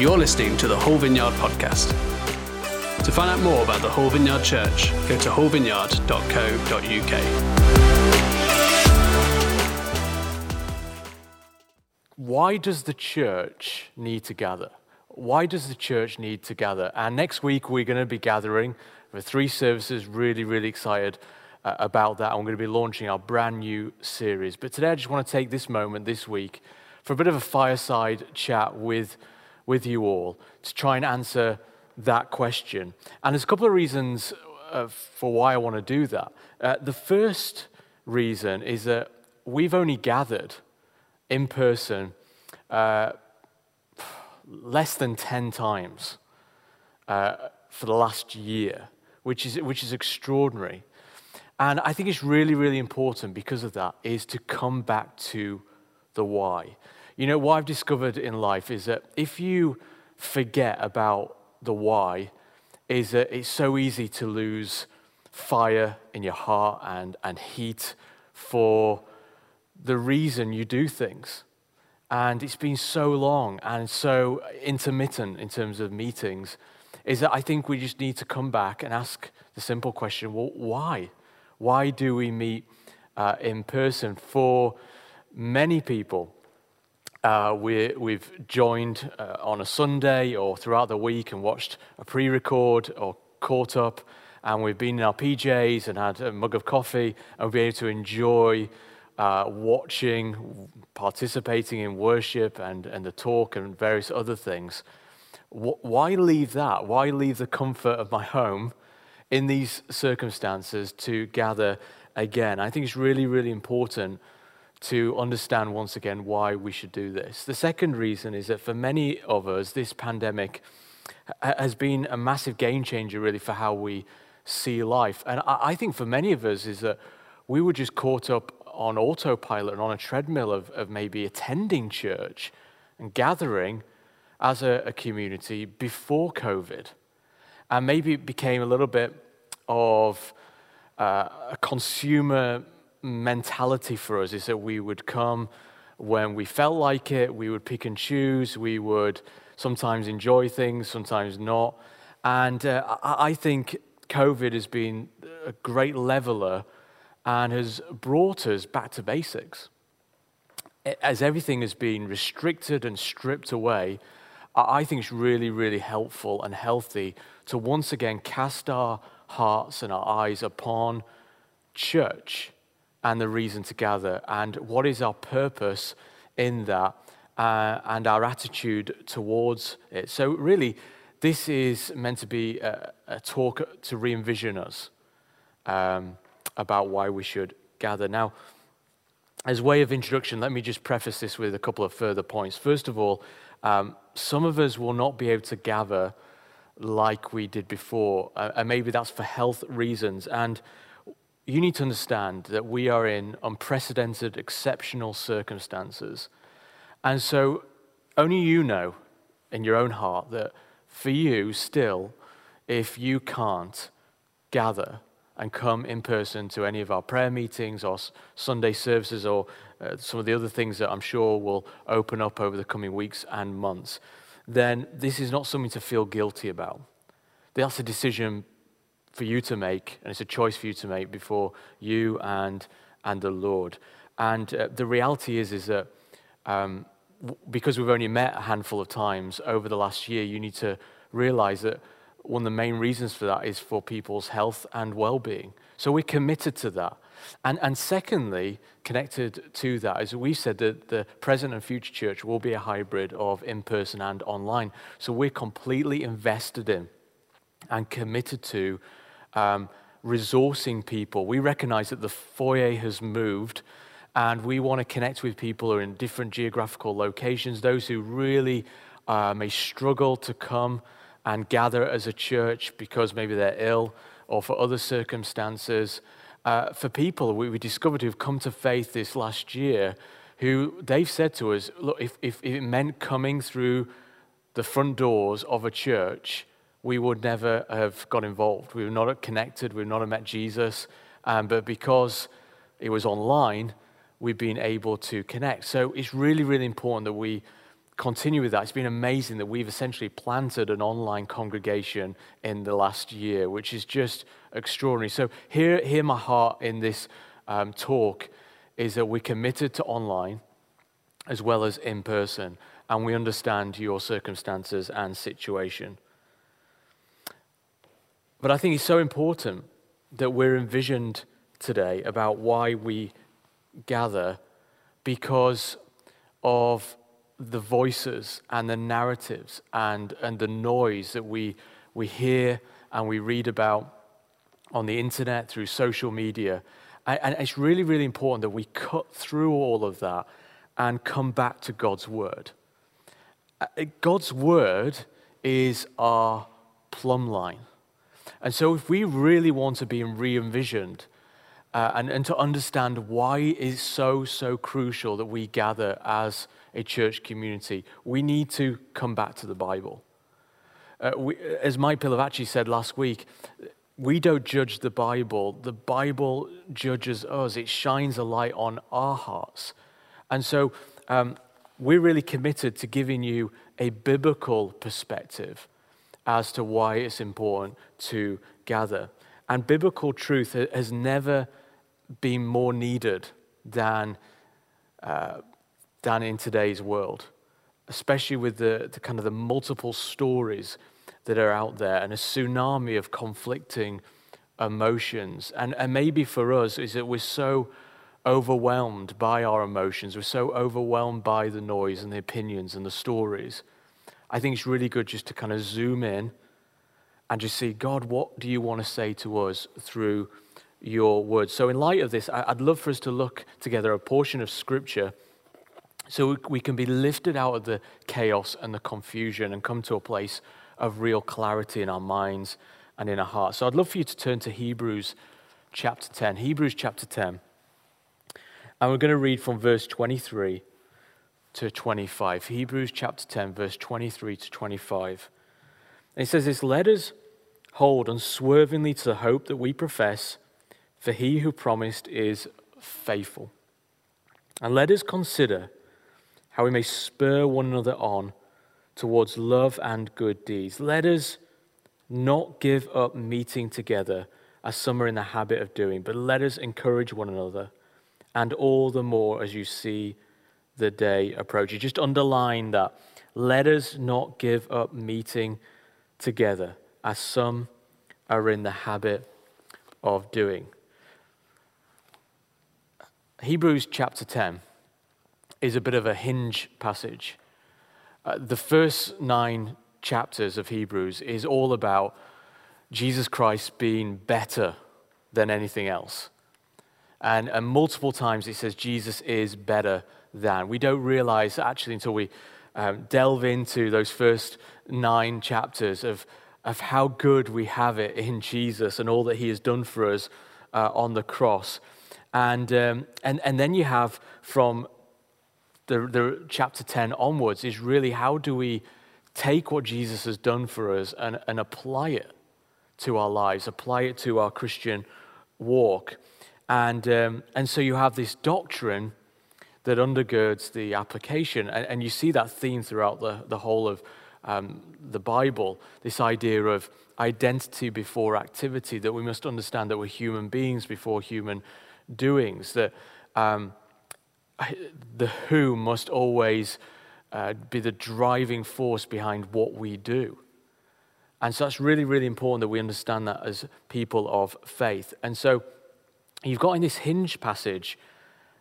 You're listening to the Hull Vineyard podcast. To find out more about the Hull Vineyard Church, go to hullvineyard.co.uk. Why does the church need to gather? Why does the church need to gather? And next week we're going to be gathering for three services. Really, really excited uh, about that. I'm going to be launching our brand new series. But today I just want to take this moment this week for a bit of a fireside chat with, with you all to try and answer that question. And there's a couple of reasons uh, for why I want to do that. Uh, the first reason is that we've only gathered in person uh, less than 10 times uh, for the last year, which is, which is extraordinary. And I think it's really, really important because of that is to come back to the why. You know, what I've discovered in life is that if you forget about the why, is that it's so easy to lose fire in your heart and, and heat for the reason you do things. And it's been so long and so intermittent in terms of meetings, is that I think we just need to come back and ask the simple question well, why? Why do we meet uh, in person? For many people, uh, we, we've joined uh, on a Sunday or throughout the week and watched a pre record or caught up, and we've been in our PJs and had a mug of coffee, and we've been able to enjoy uh, watching, participating in worship and, and the talk and various other things. Why leave that? Why leave the comfort of my home in these circumstances to gather again. I think it's really, really important to understand once again why we should do this. The second reason is that for many of us, this pandemic has been a massive game changer, really, for how we see life. And I think for many of us, is that we were just caught up on autopilot and on a treadmill of, of maybe attending church and gathering as a, a community before COVID. And maybe it became a little bit of uh, a consumer mentality for us is that we would come when we felt like it, we would pick and choose, we would sometimes enjoy things, sometimes not. And uh, I think COVID has been a great leveler and has brought us back to basics. As everything has been restricted and stripped away, I think it's really, really helpful and healthy to once again cast our hearts and our eyes upon church and the reason to gather and what is our purpose in that uh, and our attitude towards it. So, really, this is meant to be a, a talk to re envision us um, about why we should gather. Now, as way of introduction, let me just preface this with a couple of further points. First of all, um, some of us will not be able to gather like we did before, uh, and maybe that's for health reasons. And you need to understand that we are in unprecedented, exceptional circumstances. And so only you know in your own heart that for you, still, if you can't gather and come in person to any of our prayer meetings or Sunday services or uh, some of the other things that I'm sure will open up over the coming weeks and months, then this is not something to feel guilty about. That's a decision for you to make, and it's a choice for you to make before you and, and the Lord. And uh, the reality is, is that um, because we've only met a handful of times over the last year, you need to realize that one of the main reasons for that is for people's health and well being. So we're committed to that. And, and secondly, connected to that, as we said, that the present and future church will be a hybrid of in person and online. So we're completely invested in and committed to um, resourcing people. We recognize that the foyer has moved and we want to connect with people who are in different geographical locations, those who really uh, may struggle to come and gather as a church because maybe they're ill or for other circumstances. Uh, for people we, we discovered who've come to faith this last year, who they've said to us, look, if, if, if it meant coming through the front doors of a church, we would never have got involved. We would not have connected, we would not have met Jesus. Um, but because it was online, we've been able to connect. So it's really, really important that we continue with that. It's been amazing that we've essentially planted an online congregation in the last year, which is just extraordinary. So, here, here my heart in this um, talk is that we're committed to online as well as in person, and we understand your circumstances and situation. But I think it's so important that we're envisioned today about why we gather because of the voices and the narratives and, and the noise that we, we hear and we read about on the internet, through social media. And, and it's really, really important that we cut through all of that and come back to God's Word. Uh, God's Word is our plumb line. And so, if we really want to be re envisioned uh, and, and to understand why it's so, so crucial that we gather as a church community, we need to come back to the Bible. Uh, we, as Mike Pilavachi said last week, we don't judge the Bible, the Bible judges us. It shines a light on our hearts. And so um, we're really committed to giving you a biblical perspective as to why it's important to gather. And biblical truth has never been more needed than, uh, than in today's world, especially with the, the kind of the multiple stories that are out there and a tsunami of conflicting emotions. And, and maybe for us is that we're so overwhelmed by our emotions, we're so overwhelmed by the noise and the opinions and the stories. I think it's really good just to kind of zoom in and just see, God, what do you want to say to us through your words. So, in light of this, I'd love for us to look together a portion of Scripture so we can be lifted out of the chaos and the confusion and come to a place of real clarity in our minds and in our hearts. So, I'd love for you to turn to Hebrews chapter 10. Hebrews chapter 10. And we're going to read from verse 23 to 25. Hebrews chapter 10, verse 23 to 25. And it says this Let us hold unswervingly to the hope that we profess for he who promised is faithful. And let us consider how we may spur one another on towards love and good deeds. Let us not give up meeting together as some are in the habit of doing, but let us encourage one another, and all the more as you see the day approaches. Just underline that. Let us not give up meeting together as some are in the habit of doing. Hebrews chapter 10 is a bit of a hinge passage. Uh, the first nine chapters of Hebrews is all about Jesus Christ being better than anything else. And, and multiple times it says Jesus is better than. We don't realize actually until we um, delve into those first nine chapters of, of how good we have it in Jesus and all that he has done for us uh, on the cross. And, um, and, and then you have from the, the chapter 10 onwards is really how do we take what Jesus has done for us and, and apply it to our lives, apply it to our Christian walk. And, um, and so you have this doctrine that undergirds the application. And, and you see that theme throughout the, the whole of um, the Bible this idea of identity before activity, that we must understand that we're human beings before human doings, that um, the who must always uh, be the driving force behind what we do. And so it's really, really important that we understand that as people of faith. And so you've got in this hinge passage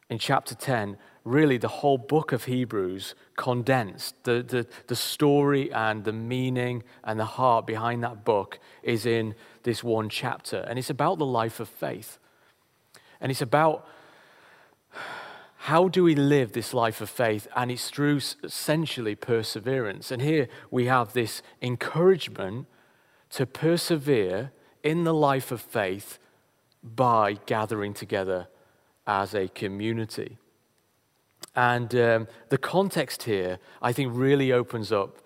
in chapter 10, really the whole book of Hebrews condensed. The, the, the story and the meaning and the heart behind that book is in this one chapter. And it's about the life of faith. And it's about how do we live this life of faith? And it's through essentially perseverance. And here we have this encouragement to persevere in the life of faith by gathering together as a community. And um, the context here, I think, really opens up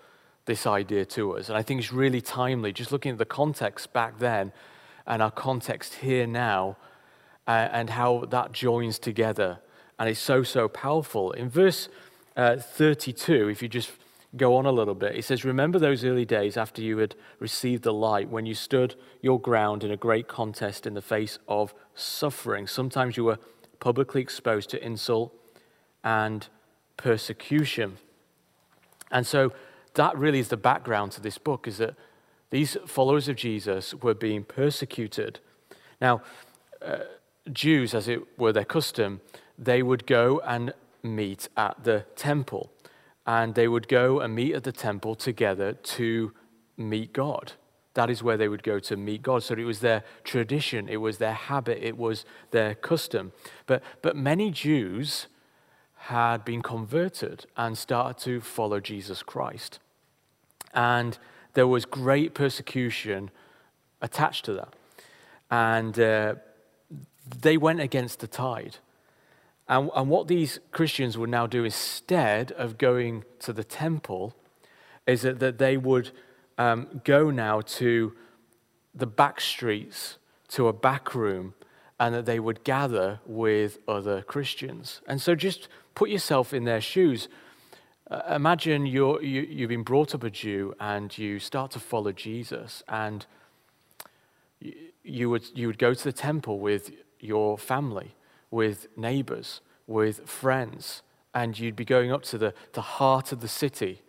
this idea to us. And I think it's really timely, just looking at the context back then and our context here now uh, and how that joins together. And it's so, so powerful. In verse uh, 32, if you just go on a little bit, He says, Remember those early days after you had received the light, when you stood your ground in a great contest in the face of suffering. Sometimes you were publicly exposed to insult and persecution. And so that really is the background to this book, is that these followers of Jesus were being persecuted. Now, uh, Jews, as it were their custom, they would go and meet at the temple. And they would go and meet at the temple together to meet God. That is where they would go to meet God. So it was their tradition, it was their habit, it was their custom. But, but many Jews had been converted and started to follow Jesus Christ. And there was great persecution attached to that. And uh, they went against the tide. And, and what these Christians would now do instead of going to the temple is that, that they would um, go now to the back streets, to a back room, and that they would gather with other Christians. And so just put yourself in their shoes. Uh, imagine you're, you, you've been brought up a Jew and you start to follow Jesus, and you, you, would, you would go to the temple with your family, with neighbors, with friends, and you'd be going up to the, the heart of the city.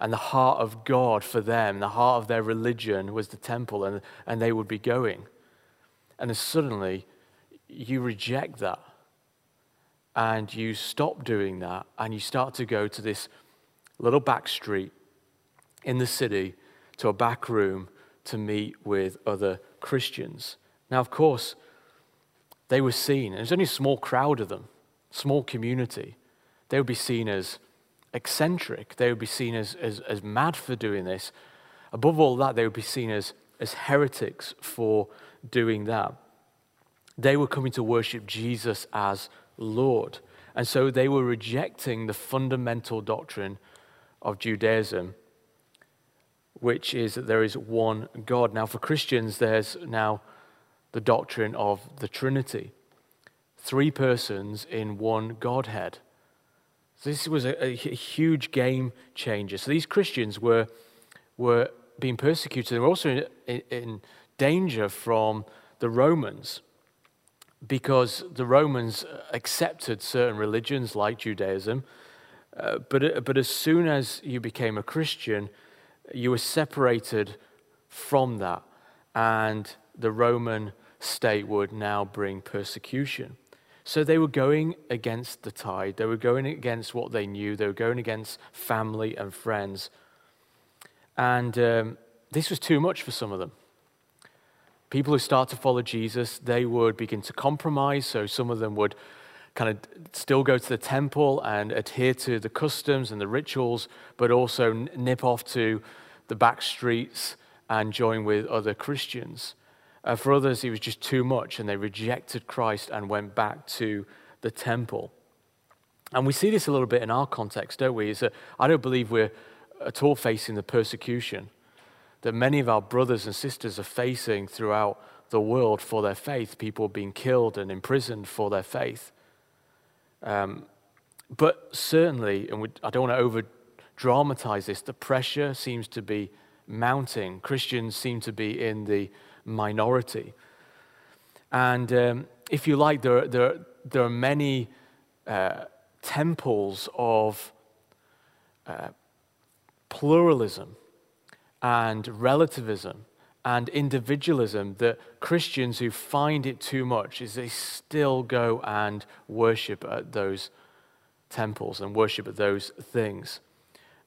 And the heart of God for them, the heart of their religion was the temple, and, and they would be going. And then suddenly, you reject that and you stop doing that and you start to go to this little back street in the city to a back room to meet with other Christians. Now, of course, they were seen, and there's only a small crowd of them, small community. They would be seen as eccentric, they would be seen as, as, as mad for doing this. Above all that, they would be seen as, as heretics for doing that. They were coming to worship Jesus as Lord. And so they were rejecting the fundamental doctrine of Judaism, which is that there is one God. Now, for Christians, there's now the doctrine of the Trinity three persons in one Godhead. This was a, a, huge game changer. So these Christians were, were being persecuted. They were also in, in, danger from the Romans because the Romans accepted certain religions like Judaism. Uh, but, uh, but as soon as you became a Christian, you were separated from that, and the Roman state would now bring persecution. So they were going against the tide. They were going against what they knew. They were going against family and friends. And um, this was too much for some of them people who start to follow Jesus, they would begin to compromise. So some of them would kind of still go to the temple and adhere to the customs and the rituals, but also nip off to the back streets and join with other Christians. Uh, for others, it was just too much, and they rejected Christ and went back to the temple. And we see this a little bit in our context, don't we? Is that I don't believe we're at all facing the persecution that many of our brothers and sisters are facing throughout the world for their faith, people being killed and imprisoned for their faith. Um, but certainly, and we, I don't want to over dramatize this, the pressure seems to be mounting. Christians seem to be in the minority. And um, if you like, there, there, there are many uh, temples of uh, pluralism and relativism and individualism that Christians who find it too much is they still go and worship at those temples and worship at those things.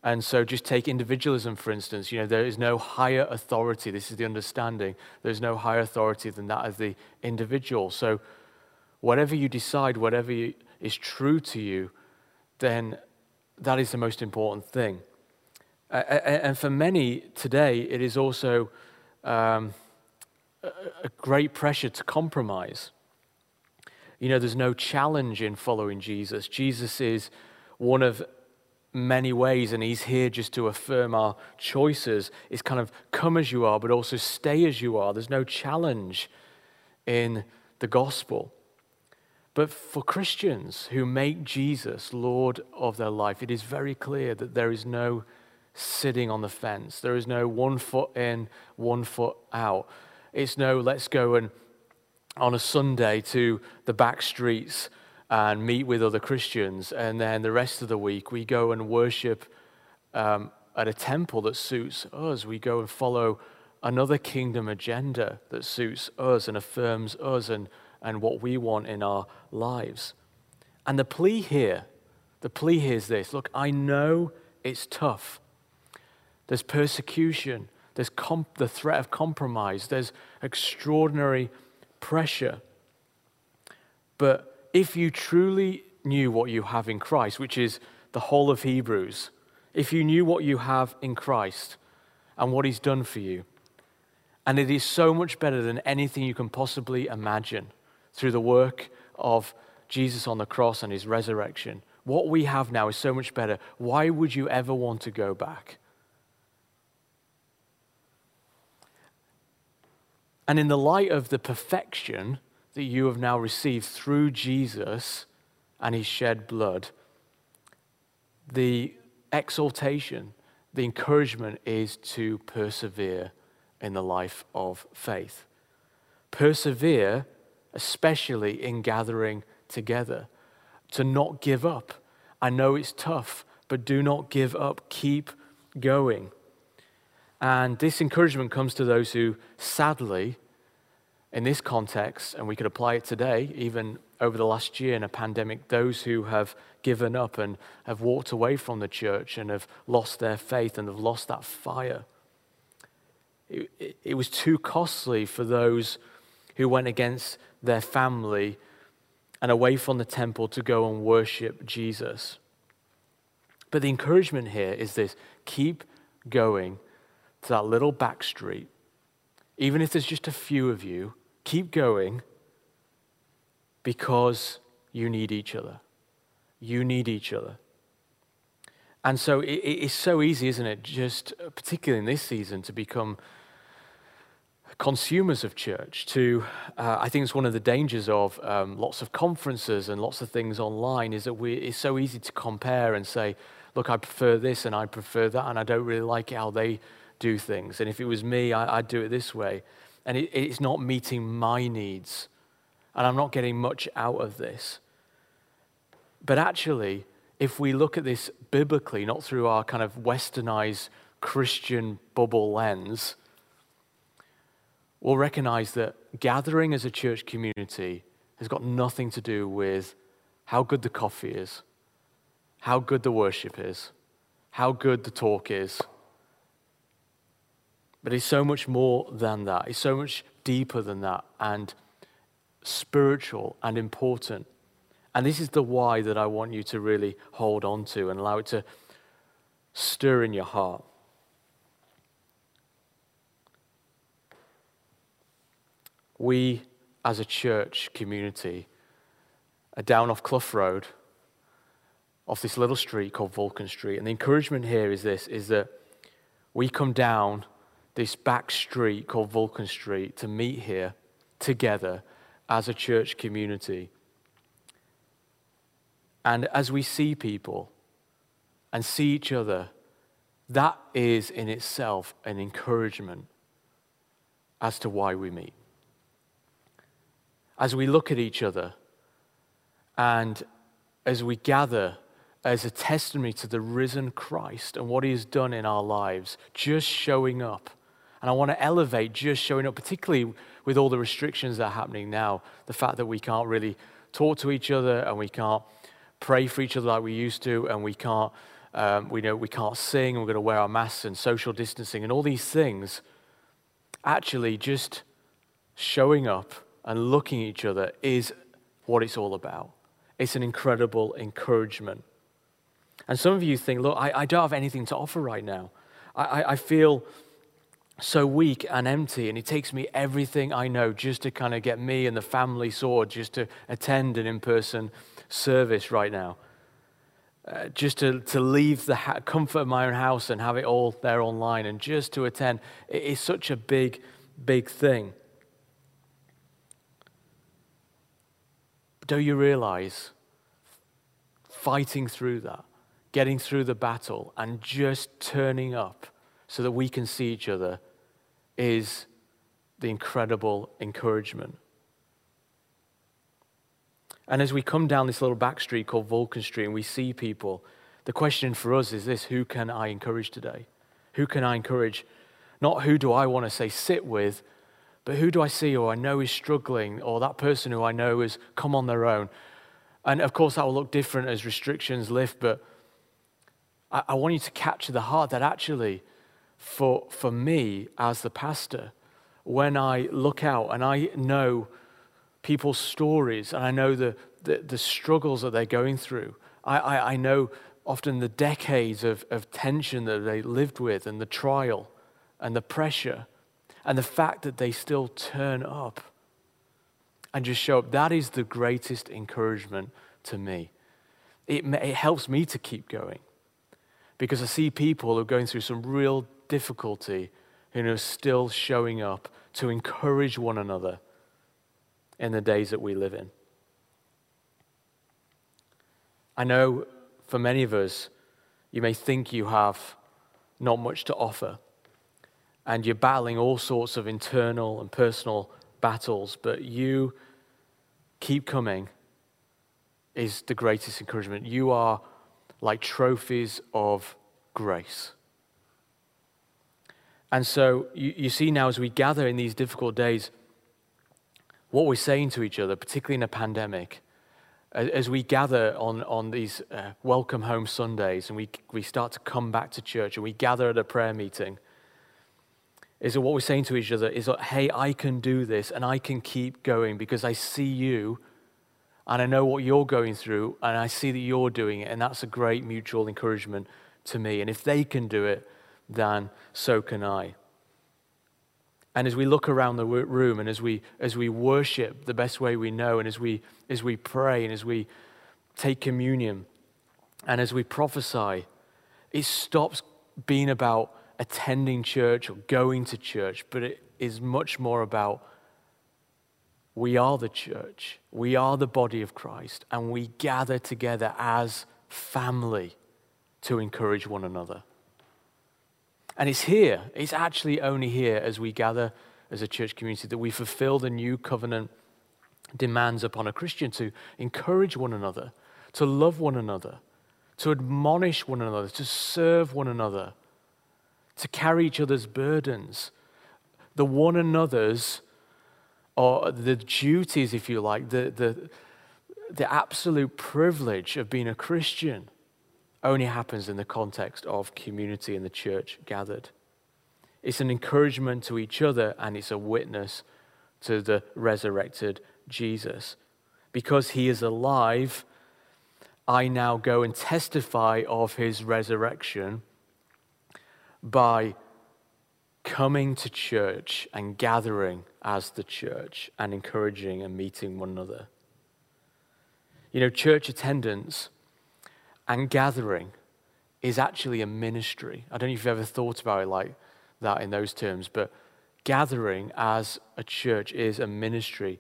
And so just take individualism, for instance. You know, there is no higher authority. This is the understanding. There's no higher authority than that of the individual. So whatever you decide, whatever is true to you, then that is the most important thing and for many today, it is also um, a great pressure to compromise. You know, there's no challenge in following Jesus. Jesus is one of many ways, and He's here just to affirm our choices. It's kind of come as you are, but also stay as you are. There's no challenge in the gospel. But for Christians who make Jesus Lord of their life, it is very clear that there is no sitting on the fence. There is no one foot in, one foot out. It's no, let's go and on a Sunday to the back streets and meet with other Christians, and then the rest of the week we go and worship um, at a temple that suits us. We go and follow another kingdom agenda that suits us and affirms us and, and what we want in our lives. And the plea here, the plea here is this look, I know it's tough. There's persecution, there's comp- the threat of compromise, there's extraordinary pressure. But if you truly knew what you have in Christ, which is the whole of Hebrews, if you knew what you have in Christ and what He's done for you, and it is so much better than anything you can possibly imagine through the work of Jesus on the cross and His resurrection. What we have now is so much better. Why would you ever want to go back? And in the light of the perfection that you have now received through Jesus and his shed blood, the exaltation, the encouragement is to persevere in the life of faith. Persevere, especially in gathering together, to not give up. I know it's tough, but do not give up. Keep going. And this encouragement comes to those who, sadly, in this context, and we could apply it today, even over the last year in a pandemic, those who have given up and have walked away from the church and have lost their faith and have lost that fire. It, it, it was too costly for those who went against their family and away from the temple to go and worship Jesus. But the encouragement here is this keep going to that little back street, even if there's just a few of you, keep going because you need each other. You need each other. And so it, it's so easy, isn't it, just particularly in this season, to become consumers of church. To, uh, I think it's one of the dangers of um, lots of conferences and lots of things online is that we, it's so easy to compare and say, look, I prefer this and I prefer that, and I don't really like how they do things. And if it was me, I, would do it this way. And it, it's not meeting my needs. And I'm not getting much out of this. But actually, if we look at this biblically, not through our kind of westernized Christian bubble lens, we'll recognize that gathering as a church community has got nothing to do with how good the coffee is, how good the worship is, how good the talk is but it's so much more than that. It's so much deeper than that and spiritual and important. And this is the why that I want you to really hold on to and allow it to stir in your heart. We, as a church community, are down off Clough Road, off this little street called Vulcan Street. And the encouragement here is this is that we come down this back street called Vulcan Street to meet here together as a church community. And as we see people and see each other, that is in itself an encouragement as to why we meet. As we look at each other and as we gather as a testimony to the risen Christ and what he has done in our lives, just showing up and I want to elevate just showing up, particularly with all the restrictions that are happening now. The fact that we can't really talk to each other and we can't pray for each other like we used to, and we can't, um, we know we can't sing, we're going to wear our masks and social distancing and all these things. Actually, just showing up and looking at each other is what it's all about. It's an incredible encouragement. And some of you think, look, I, I don't have anything to offer right now. I, I, I feel so weak and empty, and it takes me everything I know just to kind of get me and the family sorted, just to attend an in person service right now. Uh, just to, to leave the ha- comfort of my own house and have it all there online, and just to attend. It is such a big, big thing. don't you realize fighting through that, getting through the battle, and just turning up so that we can see each other is the incredible encouragement. And as we come down this little back street called Vulcan Street and we see people, the question for us is this who can I encourage today? Who can I encourage? Not who do I want to say sit with, but who do I see or I know is struggling, or that person who I know has come on their own? And of course, that will look different as restrictions lift, but I, I want you to capture the heart that actually, for, for me as the pastor, when I look out and I know people's stories and I know the, the, the struggles that they're going through, I, I, I know often the decades of, of tension that they lived with and the trial and the pressure and the fact that they still turn up and just show up. That is the greatest encouragement to me. It, it helps me to keep going because I see people who are going through some real difficulty who are still showing up to encourage one another in the days that we live in. I know for many of us, you may think you have not much to offer, and you're battling all sorts of internal and personal battles, but you keep coming is the greatest encouragement. You are like trophies of grace. And so you, you see now, as we gather in these difficult days, what we're saying to each other, particularly in a pandemic, as we gather on, on these uh, welcome home Sundays and we, we start to come back to church and we gather at a prayer meeting, is that what we're saying to each other is that, hey, I can do this and I can keep going because I see you and I know what you're going through and I see that you're doing it. And that's a great mutual encouragement to me. And if they can do it, then so can I. And as we look around the room and as we, as we worship the best way we know, and as we, as we pray and as we take communion and as we prophesy, it stops being about attending church or going to church, but it is much more about we are the church, we are the body of Christ, and we gather together as family to encourage one another. And it's here, it's actually only here as we gather as a church community that we fulfill the new covenant demands upon a Christian to encourage one another, to love one another, to admonish one another, to serve one another, to carry each other's burdens, the one another's, or the duties, if you like, the, the, the absolute privilege of being a Christian only happens in the context of community and the church gathered. It's an encouragement to each other and it's a witness to the resurrected Jesus. Because he is alive, I now go and testify of his resurrection by coming to church and gathering as the church and encouraging and meeting one another. You know, church attendance and gathering is actually a ministry. I don't know if you've ever thought about it like that in those terms, but gathering as a church is a ministry.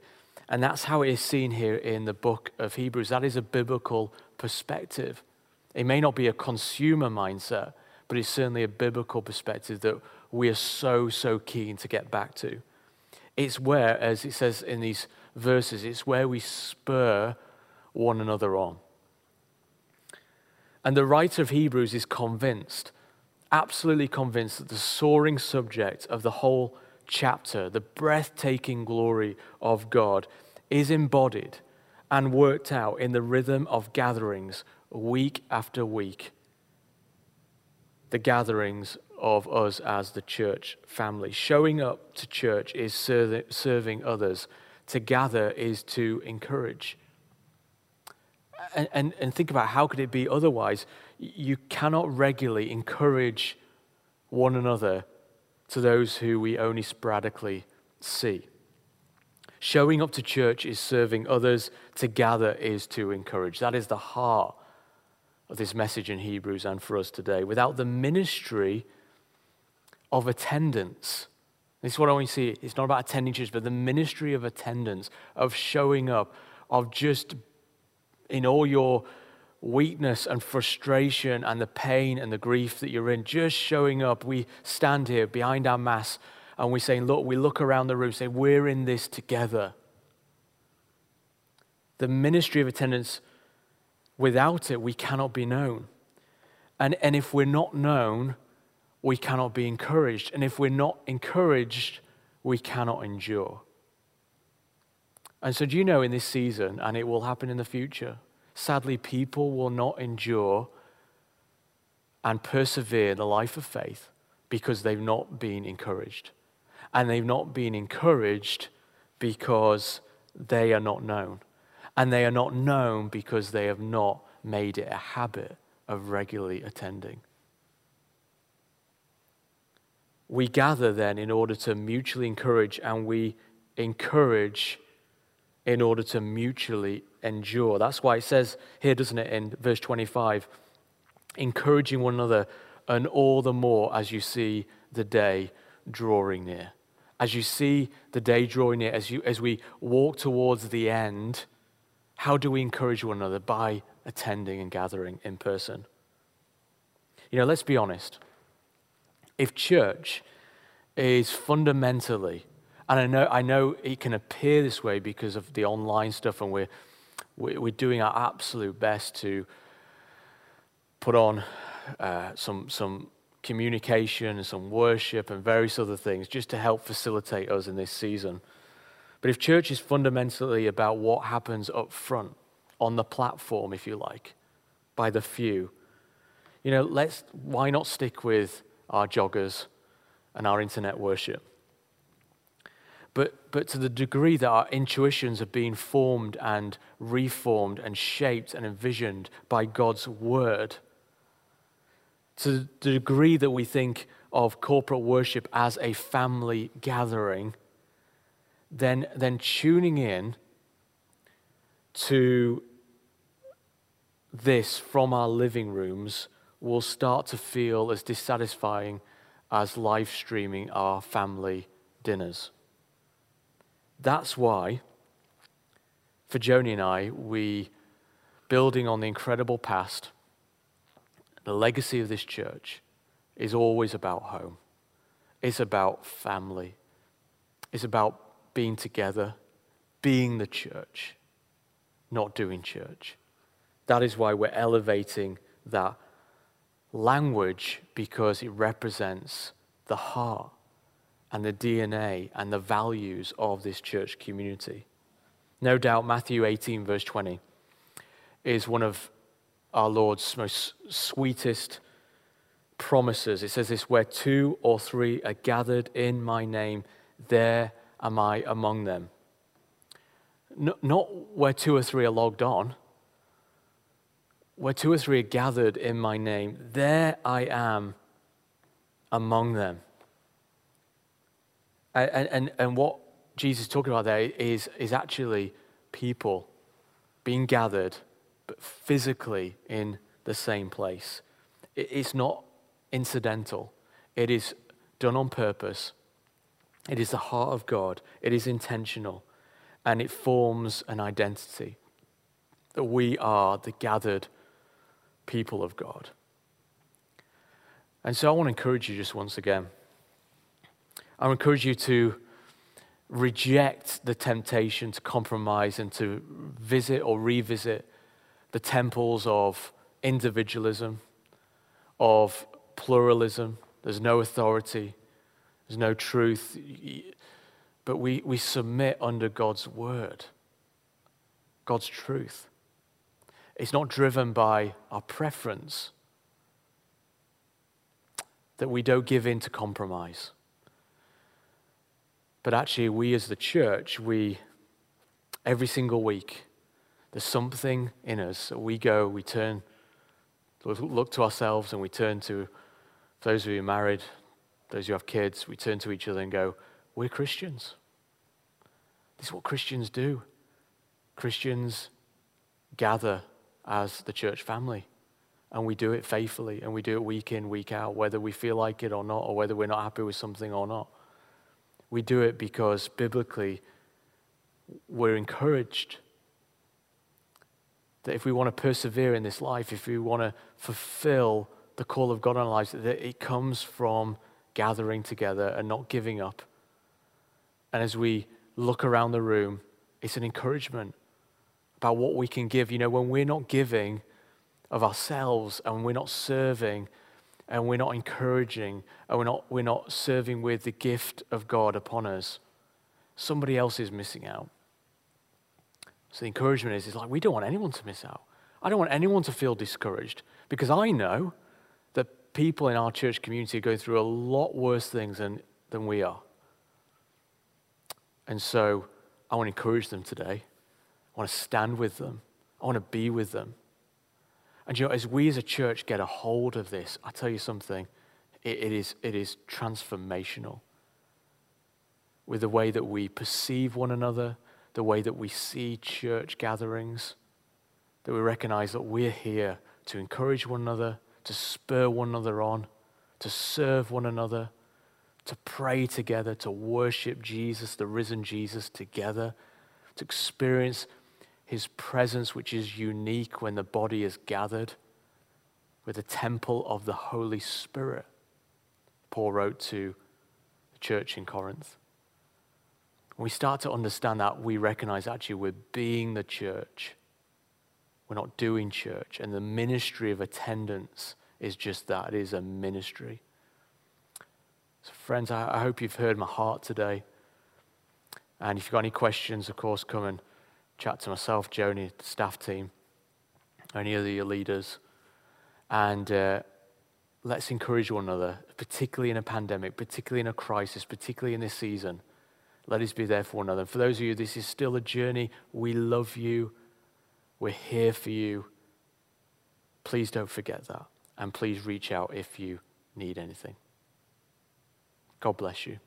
And that's how it is seen here in the book of Hebrews. That is a biblical perspective. It may not be a consumer mindset, but it's certainly a biblical perspective that we are so, so keen to get back to. It's where, as it says in these verses, it's where we spur one another on. And the writer of Hebrews is convinced, absolutely convinced, that the soaring subject of the whole chapter, the breathtaking glory of God, is embodied and worked out in the rhythm of gatherings week after week. The gatherings of us as the church family. Showing up to church is serving others, to gather is to encourage and, and, and think about how could it be otherwise? You cannot regularly encourage one another to those who we only sporadically see. Showing up to church is serving others, to gather is to encourage. That is the heart of this message in Hebrews and for us today. Without the ministry of attendance, this is what I want to see. It's not about attending church, but the ministry of attendance, of showing up, of just in all your weakness and frustration and the pain and the grief that you're in, just showing up. We stand here behind our mass and we're saying, Look, we look around the room, say, We're in this together. The ministry of attendance, without it, we cannot be known. And, and if we're not known, we cannot be encouraged. And if we're not encouraged, we cannot endure. And so, do you know in this season, and it will happen in the future, sadly, people will not endure and persevere the life of faith because they've not been encouraged. And they've not been encouraged because they are not known. And they are not known because they have not made it a habit of regularly attending. We gather then in order to mutually encourage, and we encourage in order to mutually endure. That's why it says here, doesn't it, in verse 25, encouraging one another, and all the more as you see the day drawing near. As you see the day drawing near, as, you, as we walk towards the end, how do we encourage one another? By attending and gathering in person. You know, let's be honest. If church is fundamentally and I know, I know it can appear this way because of the online stuff, and we're, we're doing our absolute best to put on uh, some, some communication and some worship and various other things just to help facilitate us in this season. But if church is fundamentally about what happens up front, on the platform, if you like, by the few, you know, let's, why not stick with our joggers and our internet worship? But, but to the degree that our intuitions are being formed and reformed and shaped and envisioned by God's word, to the degree that we think of corporate worship as a family gathering, then, then tuning in to this from our living rooms will start to feel as dissatisfying as live streaming our family dinners. That's why, for Joni and I, we, building on the incredible past, the legacy of this church is always about home. It's about family. It's about being together, being the church, not doing church. That is why we're elevating that language because it represents the heart and the DNA and the values of this church community. No doubt, Matthew 18, verse 20, is one of our Lord's most sweetest promises. It says this where two or three are gathered in my name, there am I among them. Not where two or three are logged on, where two or three are gathered in my name, there I am among them. And, and, and what Jesus is talking about there is, is actually people being gathered, but physically in the same place. It's not incidental, it is done on purpose. It is the heart of God, it is intentional, and it forms an identity that we are the gathered people of God. And so I want to encourage you just once again. I encourage you to reject the temptation to compromise and to visit or revisit the temples of individualism, of pluralism. There's no authority, there's no truth, but we, we submit under God's word, God's truth. It's not driven by our preference, that we don't give in to compromise. But actually, we as the church, we, every single week, there's something in us. We go, we turn, look to ourselves, and we turn to those of you married, those who have kids, we turn to each other and go, We're Christians. This is what Christians do. Christians gather as the church family, and we do it faithfully, and we do it week in, week out, whether we feel like it or not, or whether we're not happy with something or not. We do it because biblically we're encouraged that if we want to persevere in this life, if we want to fulfill the call of God on our lives, that it comes from gathering together and not giving up. And as we look around the room, it's an encouragement about what we can give. You know, when we're not giving of ourselves and we're not serving and we're not encouraging and we're not, we're not serving with the gift of God upon us, somebody else is missing out. So the encouragement is, is like, we don't want anyone to miss out. I don't want anyone to feel discouraged because I know that people in our church community are going through a lot worse things than, than we are. And so I want to encourage them today. I want to stand with them. I want to be with them. And you know, as we as a church get a hold of this, I tell you something, it, it, is, it is transformational. With the way that we perceive one another, the way that we see church gatherings, that we recognize that we're here to encourage one another, to spur one another on, to serve one another, to pray together, to worship Jesus, the risen Jesus, together, to experience his presence, which is unique when the body is gathered with the temple of the Holy Spirit. Paul wrote to the church in Corinth. When we start to understand that, we recognize actually we're being the church. We're not doing church. And the ministry of attendance is just that it is a ministry. So, friends, I, hope you've heard my heart today. And if you've got any questions, of course, come and chat to myself, Joni, the staff team, any of your leaders. And uh, let's encourage one another, particularly in a pandemic, particularly in a crisis, particularly in this season. Let us be there for one another. And for those of you, this is still a journey. We love you. We're here for you. Please don't forget that. And please reach out if you need anything. God bless you.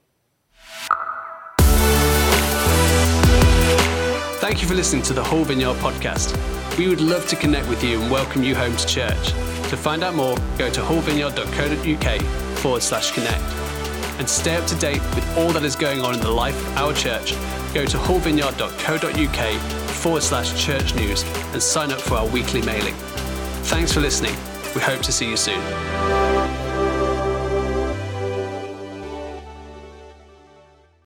Thank you for listening to the Hull Vineyard podcast. We would love to connect with you and welcome you home to church. To find out more, go to hullvineyard.co.uk forward slash connect. and stay up to date with all that is going on in the life of our church, go to hullvineyard.co.uk forward slash church news and sign up for our weekly mailing. Thanks for listening. We hope to see you soon.